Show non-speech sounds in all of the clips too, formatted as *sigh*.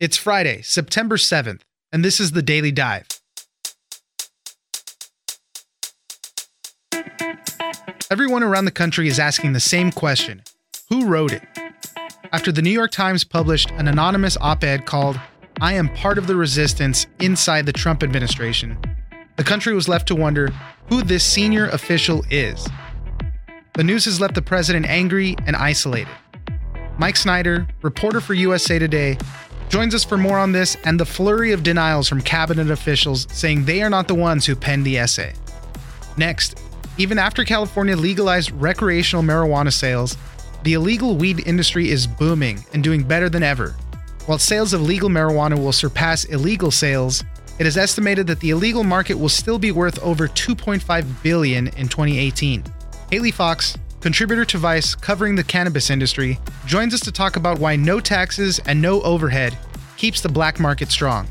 It's Friday, September 7th, and this is the Daily Dive. Everyone around the country is asking the same question Who wrote it? After the New York Times published an anonymous op ed called, I Am Part of the Resistance Inside the Trump Administration, the country was left to wonder who this senior official is. The news has left the president angry and isolated. Mike Snider, reporter for USA Today, joins us for more on this and the flurry of denials from cabinet officials saying they are not the ones who penned the essay. Next, even after California legalized recreational marijuana sales, the illegal weed industry is booming and doing better than ever. While sales of legal marijuana will surpass illegal sales, it is estimated that the illegal market will still be worth over 2.5 billion in 2018. Hayley Fox, contributor to Vice covering the cannabis industry, joins us to talk about why no taxes and no overhead keeps the black market strong.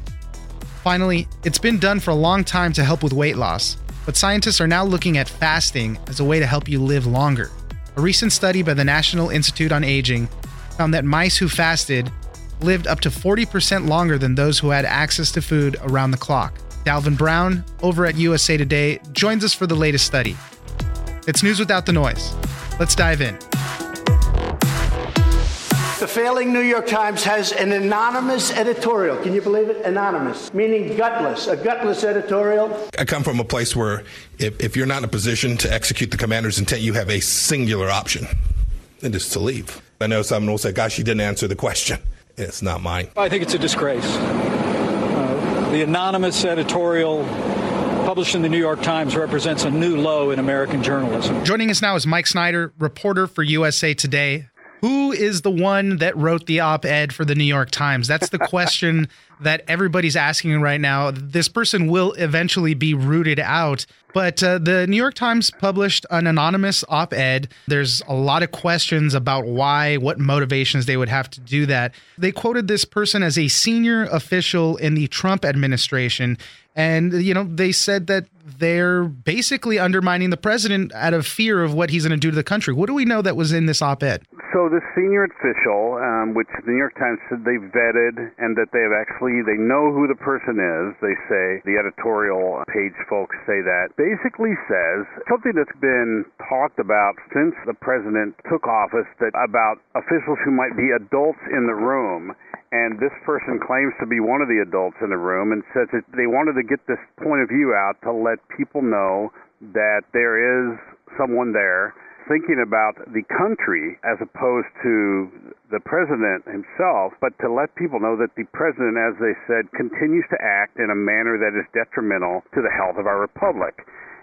Finally, it's been done for a long time to help with weight loss, but scientists are now looking at fasting as a way to help you live longer. A recent study by the National Institute on Aging found that mice who fasted lived up to 40% longer than those who had access to food around the clock. Dalvin Brown, over at USA Today, joins us for the latest study. It's news without the noise. Let's dive in. The failing New York Times has an anonymous editorial. Can you believe it? Anonymous, meaning gutless, a gutless editorial. I come from a place where if, if you're not in a position to execute the commander's intent, you have a singular option, and it's to leave. I know someone will say, gosh, you didn't answer the question. It's not mine. I think it's a disgrace. Uh, the anonymous editorial published in the New York Times represents a new low in American journalism. Joining us now is Mike Snider, reporter for USA Today. Who is the one that wrote the op ed for the New York Times? That's the question *laughs* that everybody's asking right now. This person will eventually be rooted out. But uh, the New York Times published an anonymous op ed. There's a lot of questions about why, what motivations they would have to do that. They quoted this person as a senior official in the Trump administration. And, you know, they said that they're basically undermining the president out of fear of what he's going to do to the country. What do we know that was in this op ed? So the senior official, um, which the New York Times said they vetted and that they have actually they know who the person is. They say the editorial page folks say that basically says something that's been talked about since the president took office that about officials who might be adults in the room and this person claims to be one of the adults in the room and says that they wanted to get this point of view out to let people know that there is someone there thinking about the country as opposed to the president himself, but to let people know that the president, as they said, continues to act in a manner that is detrimental to the health of our republic.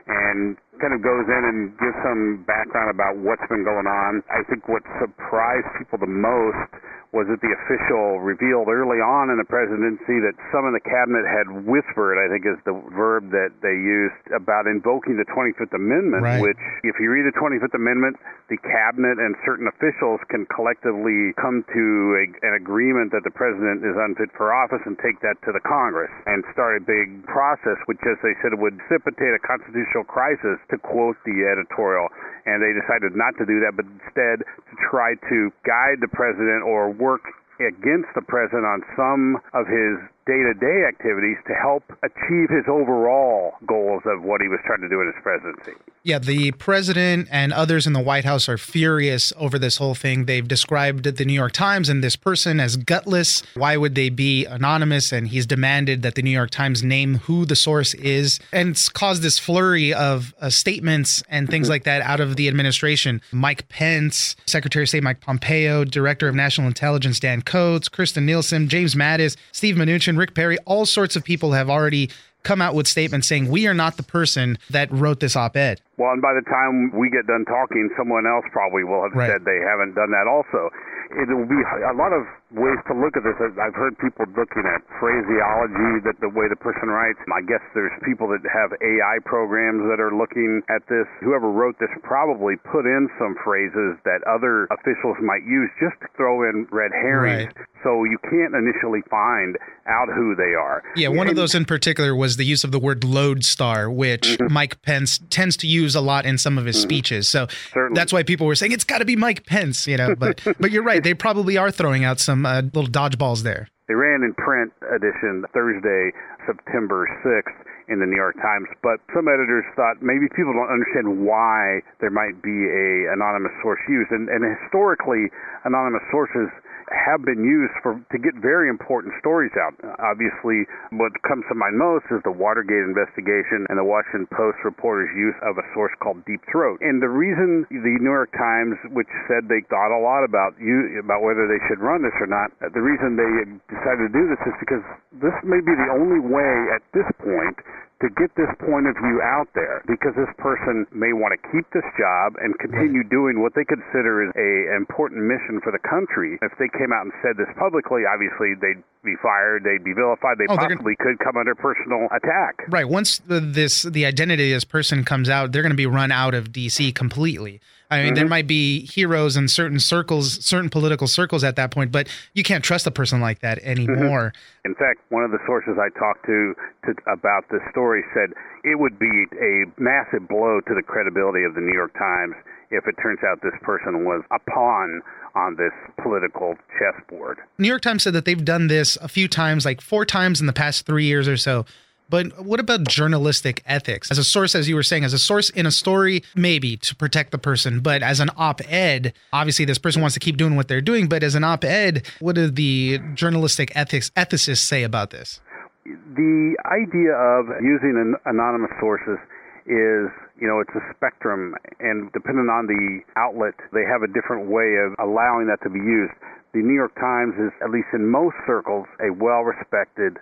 And kind of goes in and gives some background about what's been going on. I think what surprised people the most was it the official revealed early on in the presidency that some of the cabinet had whispered, I think is the verb that they used, about invoking the 25th Amendment, Right. which, if you read the 25th Amendment, the cabinet and certain officials can collectively come to a, an agreement that the president is unfit for office and take that to the Congress and start a big process, which, as they said, would precipitate a constitutional crisis, to quote the editorial. And they decided not to do that, but instead to try to guide the president or work against the president on some of his day-to-day activities to help achieve his overall goals of what he was trying to do in his presidency. Yeah, the president and others in the White House are furious over this whole thing. They've described the New York Times and this person as gutless. Why would they be anonymous? And he's demanded that the New York Times name who the source is. And it's caused this flurry of uh, statements and things like that out of the administration. Mike Pence, Secretary of State Mike Pompeo, Director of National Intelligence Dan Coats, Kirstjen Nielsen, James Mattis, Steve Mnuchin, Rick Perry, all sorts of people have already come out with statements saying we are not the person that wrote this op-ed. Well, and by the time we get done talking, someone else probably will have Right. said they haven't done that also. It will be a lot of ways to look at this. I've heard people looking at phraseology, that the way the person writes. I guess there's people that have AI programs that are looking at this. Whoever wrote this probably put in some phrases that other officials might use just to throw in red herrings. Right. So you can't initially find out who they are. Yeah, one of those in particular was the use of the word lodestar, which mm-hmm. Mike Pence tends to use a lot in some of his speeches. So Certainly. that's why people were saying it's got to be Mike Pence, you know. But *laughs* but you're right; they probably are throwing out some uh, little dodgeballs there. They ran in print edition Thursday, September 6th in the New York Times, but some editors thought maybe people don't understand why there might be a anonymous source used, and, and historically, anonymous sources have been used for to get very important stories out. Obviously, what comes to mind most is the Watergate investigation and the Washington Post reporters' use of a source called Deep Throat. And the reason the New York Times, which said they thought a lot about you about whether they should run this or not, the reason they decided to do this is because this may be the only way at this point to get this point of view out there because this person may want to keep this job and continue right. doing what they consider is a important mission for the country. If they came out and said this publicly, obviously they'd be fired, they'd be vilified, they oh, possibly gonna... could come under personal attack. Right. Once the, this the identity of this person comes out, they're going to be run out of DC completely. I mean, mm-hmm. there might be heroes in certain circles, certain political circles at that point, but you can't trust a person like that anymore. Mm-hmm. In fact, one of the sources I talked to, to about this story said it would be a massive blow to the credibility of the New York Times if it turns out this person was a pawn on this political chessboard. New York Times said that they've done this a few times, like four times in the past three years or so. But what about journalistic ethics? As a source, as you were saying, as a source in a story, maybe to protect the person, but as an op ed, obviously this person wants to keep doing what they're doing. But as an op ed, what do the journalistic ethics ethicists say about this? The idea of using an anonymous sources is you know it's a spectrum and depending on the outlet they have a different way of allowing that to be used the new york times is at least in most circles a well respected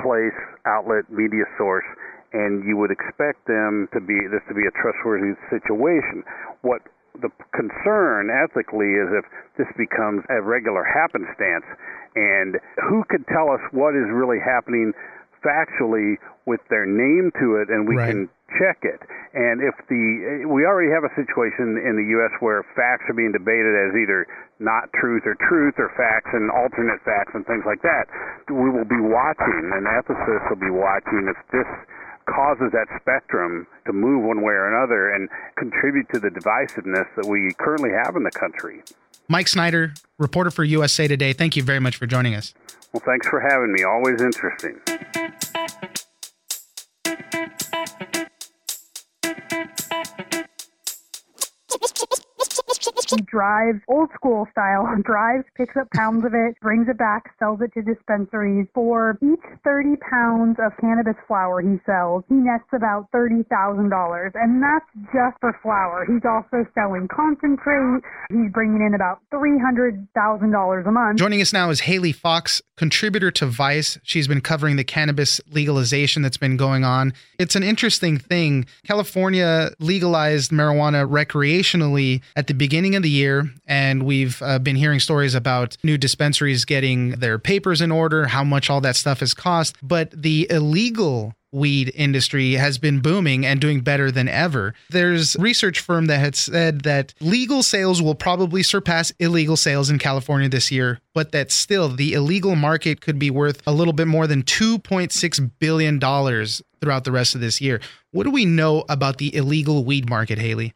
place, outlet, media source, and you would expect them to be this to be a trustworthy situation. What the concern ethically is if this becomes a regular happenstance, and who could tell us what is really happening factually with their name to it, and we right. can check it. And if the we already have a situation in the U.S. where facts are being debated as either not truth or truth or facts and alternate facts and things like that, we will be watching, and ethicists will be watching if this causes that spectrum to move one way or another and contribute to the divisiveness that we currently have in the country. Mike Snider, reporter for USA Today, thank you very much for joining us. Well, thanks for having me. Always interesting. Drives old school style, *laughs* drives, picks up pounds of it, brings it back, sells it to dispensaries. For each 30 pounds of cannabis flower he sells, he nets about $30,000. And that's just for flower. He's also selling concentrate. He's bringing in about $300,000 a month. Joining us now is Hayley Fox, contributor to Vice. She's been covering the cannabis legalization that's been going on. It's an interesting thing. California legalized marijuana recreationally at the beginning of the year, and we've uh, been hearing stories about new dispensaries getting their papers in order, how much all that stuff has cost. But the illegal weed industry has been booming and doing better than ever. There's research firm that had said that legal sales will probably surpass illegal sales in California this year, but that still the illegal market could be worth a little bit more than 2.6 billion dollars throughout the rest of this year. What do we know about the illegal weed market, Hayley?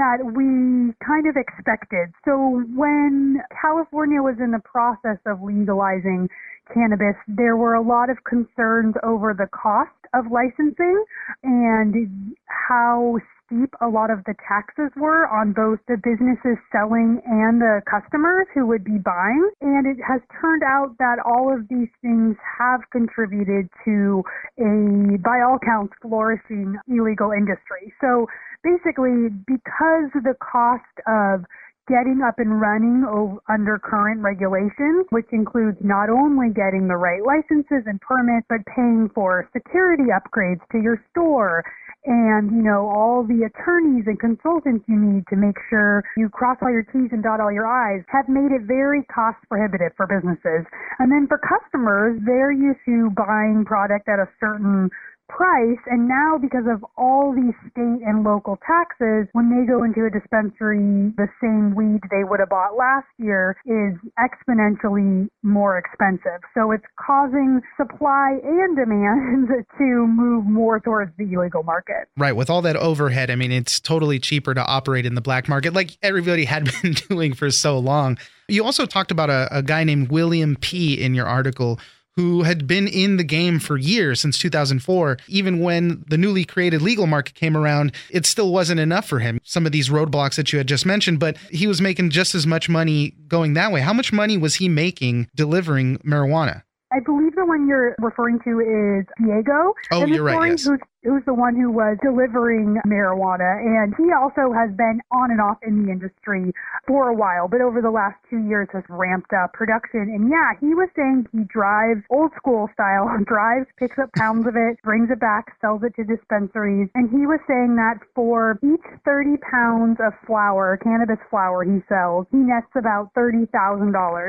That we kind of expected. So when California was in the process of legalizing cannabis, there were a lot of concerns over the cost of licensing and how steep a lot of the taxes were on both the businesses selling and the customers who would be buying. And it has turned out that all of these things have contributed to a, by all counts, flourishing illegal industry. So basically because the cost of getting up and running under current regulations, which includes not only getting the right licenses and permits, but paying for security upgrades to your store and, you know, all the attorneys and consultants you need to make sure you cross all your T's and dot all your I's have made it very cost prohibitive for businesses. And then for customers, they're used to buying product at a certain price. And now, because of all these state and local taxes, when they go into a dispensary, the same weed they would have bought last year is exponentially more expensive. So it's causing supply and demand *laughs* to move more towards the illegal market. Right. With all that overhead, I mean, it's totally cheaper to operate in the black market like everybody *laughs* had been doing for so long. You also talked about a, a guy named William P. in your article who had been in the game for years since 2004. Even when the newly created legal market came around, it still wasn't enough for him. Some of these roadblocks that you had just mentioned, but he was making just as much money going that way. How much money was he making delivering marijuana? I believe the one you're referring to is Diego. Oh, you're right. Yes. Who's who's the one who was delivering marijuana. And he also has been on and off in the industry for a while, but over the last two years has ramped up production. And yeah, he was saying he drives old school style, *laughs* drives, picks up pounds of it, brings it back, sells it to dispensaries. And he was saying that for each 30 pounds of flower, cannabis flower he sells, he nets about $30,000.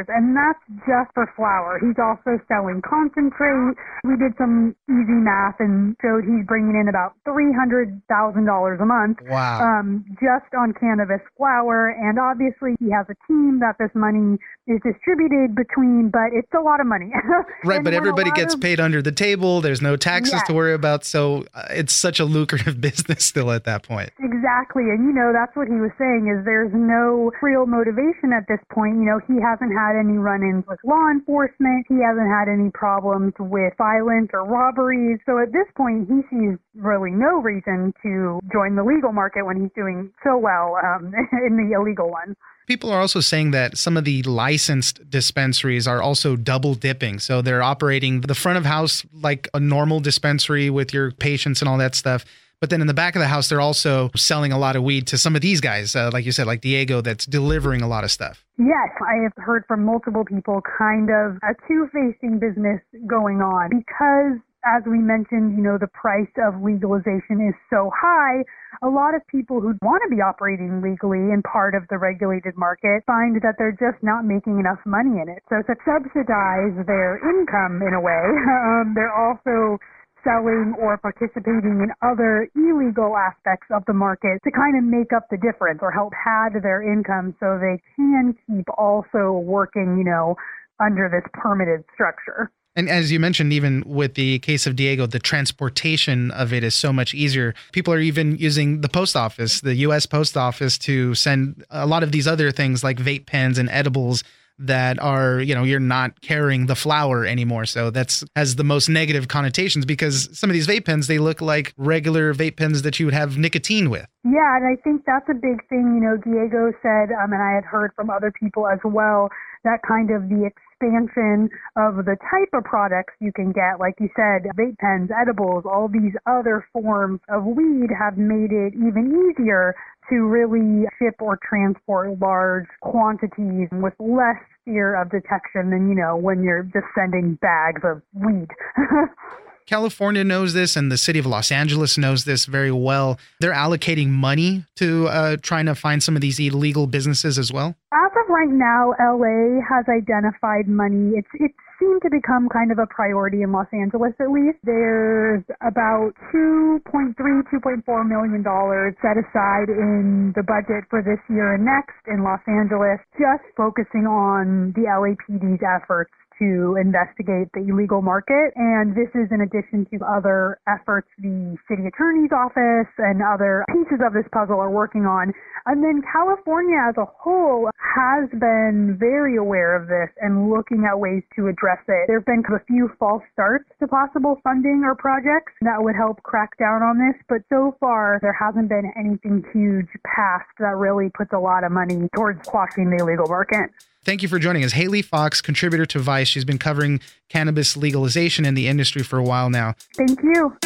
And that's just for flower. He's also selling concentrate. We did some easy math and showed he's bringing bringing in about three hundred thousand dollars a month. Wow. Um, just on cannabis flower, and obviously he has a team that this money is distributed between, but it's a lot of money. *laughs* right, but everybody gets of, paid under the table. There's no taxes yes. to worry about, so uh, it's such a lucrative *laughs* business still at that point. Exactly, and you know that's what he was saying is there's no real motivation at this point. You know, he hasn't had any run-ins with law enforcement. He hasn't had any problems with violence or robberies. So at this point, he sees really no reason to join the legal market when he's doing so well um, *laughs* in the illegal one. People are also saying that some of the licensed dispensaries are also double dipping. So they're operating the front of house like a normal dispensary with your patients and all that stuff. But then in the back of the house, they're also selling a lot of weed to some of these guys, uh, like you said, like Diego, that's delivering a lot of stuff. Yes, I have heard from multiple people kind of a two facing business going on because as we mentioned, you know, the price of legalization is so high, a lot of people who want to be operating legally in part of the regulated market find that they're just not making enough money in it. So to subsidize their income in a way, *laughs* um, they're also selling or participating in other illegal aspects of the market to kind of make up the difference or help pad their income so they can keep also working, you know, under this permitted structure. And as you mentioned, even with the case of Diego, the transportation of it is so much easier. People are even using the post office, the US Post Office, to send a lot of these other things like vape pens and edibles that are, you know, you're not carrying the flower anymore. So that's has the most negative connotations because some of these vape pens, they look like regular vape pens that you would have nicotine with. Yeah, and I think that's a big thing. You know, Diego said, um, and I had heard from other people as well, that kind of the expansion of the type of products you can get. Like you said, vape pens, edibles, all these other forms of weed have made it even easier to really ship or transport large quantities with less fear of detection than, you know, when you're just sending bags of weed. *laughs* California knows this, and the city of Los Angeles knows this very well. They're allocating money to uh, trying to find some of these illegal businesses as well. As of right now, LA has identified money. It's it seemed to become kind of a priority in Los Angeles, at least. There's about 2.3, 2.4 million dollars set aside in the budget for this year and next in Los Angeles, just focusing on the LAPD's efforts to investigate the illegal market. And this is in addition to other efforts the city attorney's office and other pieces of this puzzle are working on. And then California as a whole has been very aware of this and looking at ways to address it. There have been a few false starts to possible funding or projects that would help crack down on this, but so far there hasn't been anything huge passed that really puts a lot of money towards quashing the illegal market. Thank you for joining us. Hayley Fox, contributor to Vice. She's been covering cannabis legalization in the industry for a while now. Thank you.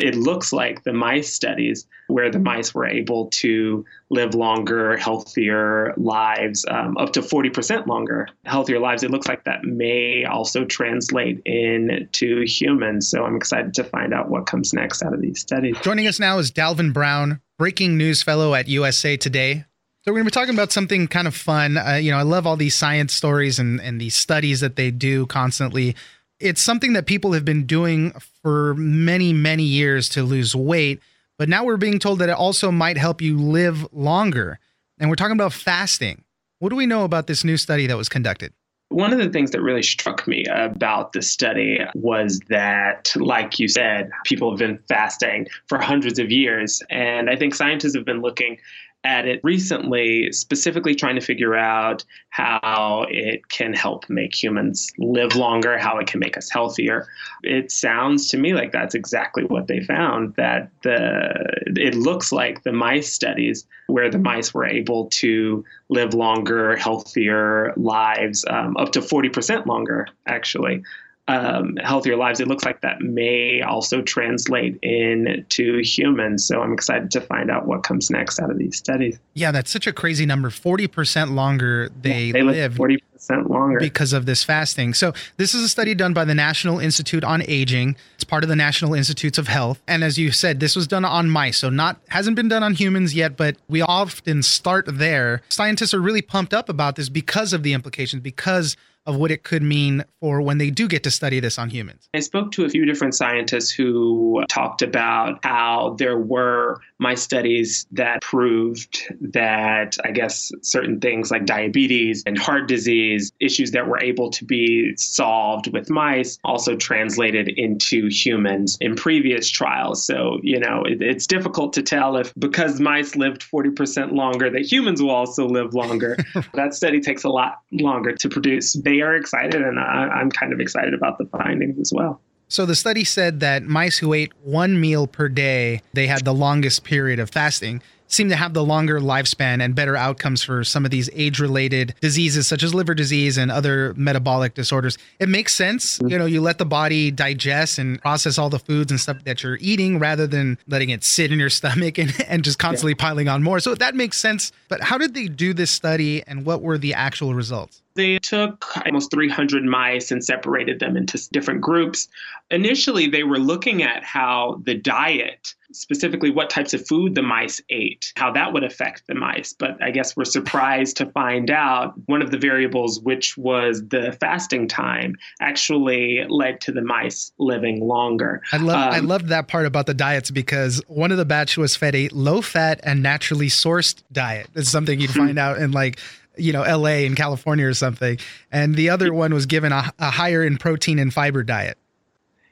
It looks like the mice studies where the mice were able to live longer, healthier lives, um, up to 40% longer, healthier lives. It looks like that may also translate into humans. So I'm excited to find out what comes next out of these studies. Joining us now is Dalvin Brown, breaking news fellow at USA Today. So we're going to be talking about something kind of fun. Uh, you know, I love all these science stories and, and these studies that they do constantly it's something that people have been doing for many, many years to lose weight. But now we're being told that it also might help you live longer. And we're talking about fasting. What do we know about this new study that was conducted? One of the things that really struck me about the study was that, like you said, people have been fasting for hundreds of years. And I think scientists have been looking at it recently, specifically trying to figure out how it can help make humans live longer, how it can make us healthier. It sounds to me like that's exactly what they found. That the it looks like the mice studies where the mice were able to live longer, healthier lives, um, up to 40% longer, actually um, healthier lives, it looks like that may also translate into humans. So I'm excited to find out what comes next out of these studies. Yeah, that's such a crazy number. 40% longer they, yeah, they live. 40% longer. Because of this fasting. So this is a study done by the National Institute on Aging. It's part of the National Institutes of Health. And as you said, this was done on mice. So not hasn't been done on humans yet, but we often start there. Scientists are really pumped up about this because of the implications, because of what it could mean for when they do get to study this on humans. I spoke to a few different scientists who talked about how there were my studies that proved that I guess certain things like diabetes and heart disease, issues that were able to be solved with mice, also translated into humans in previous trials. So, you know, it, it's difficult to tell if because mice lived 40% longer, that humans will also live longer. *laughs* that study takes a lot longer to produce. They are excited, and I, am kind of excited about the findings as well. So the study said that mice who ate one meal per day, they had the longest period of fasting seem to have the longer lifespan and better outcomes for some of these age related diseases such as liver disease and other metabolic disorders. It makes sense. You know, you let the body digest and process all the foods and stuff that you're eating rather than letting it sit in your *laughs* stomach and, and just constantly yeah. piling on more. So that makes sense. But how did they do this study and what were the actual results? They took almost 300 mice and separated them into different groups. Initially, they were looking at how the diet specifically what types of food the mice ate, how that would affect the mice. But I guess we're surprised to find out one of the variables, which was the fasting time, actually led to the mice living longer. I love um, I loved that part about the diets because one of the batch was fed a low fat and naturally sourced diet. It's something you'd find out in like you know LA in California or something, and the other one was given a, a higher in protein and fiber diet.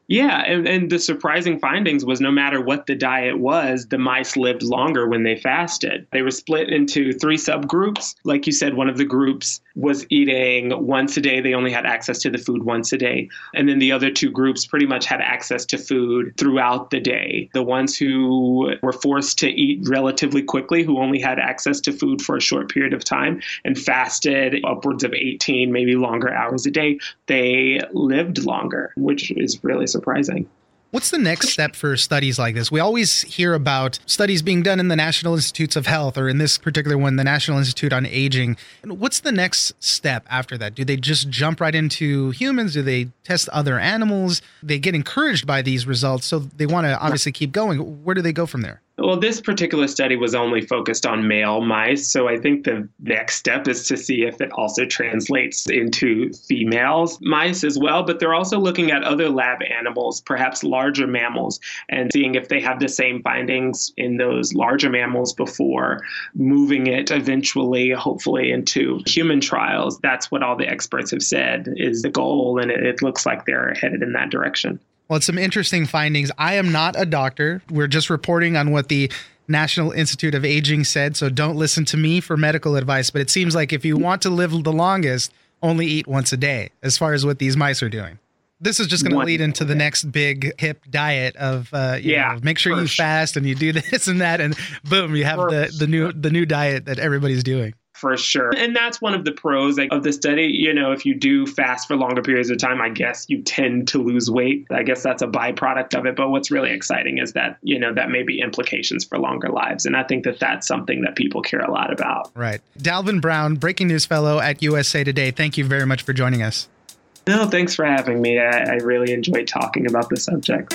Yeah, and, and the surprising findings was no matter what the diet was, the mice lived longer when they fasted. They were split into three subgroups. Like you said, one of the groups was eating once a day. They only had access to the food once a day. And then the other two groups pretty much had access to food throughout the day. The ones who were forced to eat relatively quickly, who only had access to food for a short period of time and fasted upwards of 18, maybe longer hours a day, they lived longer, which is really surprising. What's the next step for studies like this? We always hear about studies being done in the National Institutes of Health, or in this particular one, the National Institute on Aging. What's the next step after that? Do they just jump right into humans? Do they test other animals? They get encouraged by these results, so they want to obviously keep going. Where do they go from there? Well, this particular study was only focused on male mice, so I think the next step is to see if it also translates into females mice as well. But they're also looking at other lab animals, perhaps larger mammals, and seeing if they have the same findings in those larger mammals before moving it eventually, hopefully, into human trials. That's what all the experts have said is the goal, and it, looks like they're headed in that direction. Well, it's some interesting findings. I am not a doctor. We're just reporting on what the National Institute of Aging said, so don't listen to me for medical advice. But it seems like if you want to live the longest, only eat once a day, as far as what these mice are doing. This is just going to lead into the next big hip diet of uh, yeah, know, make sure you fast and you do *laughs* this and that, and boom, you have the the new the new diet that everybody's doing for sure. And that's one of the pros of the study. You know, if you do fast for longer periods of time, I guess you tend to lose weight. I guess that's a byproduct of it. But what's really exciting is that, you know, that may be implications for longer lives. And I think that that's something that people care a lot about. Right. Dalvin Brown, breaking news fellow at USA Today. Thank you very much for joining us. No, thanks for having me. I, I really enjoyed talking about the subject.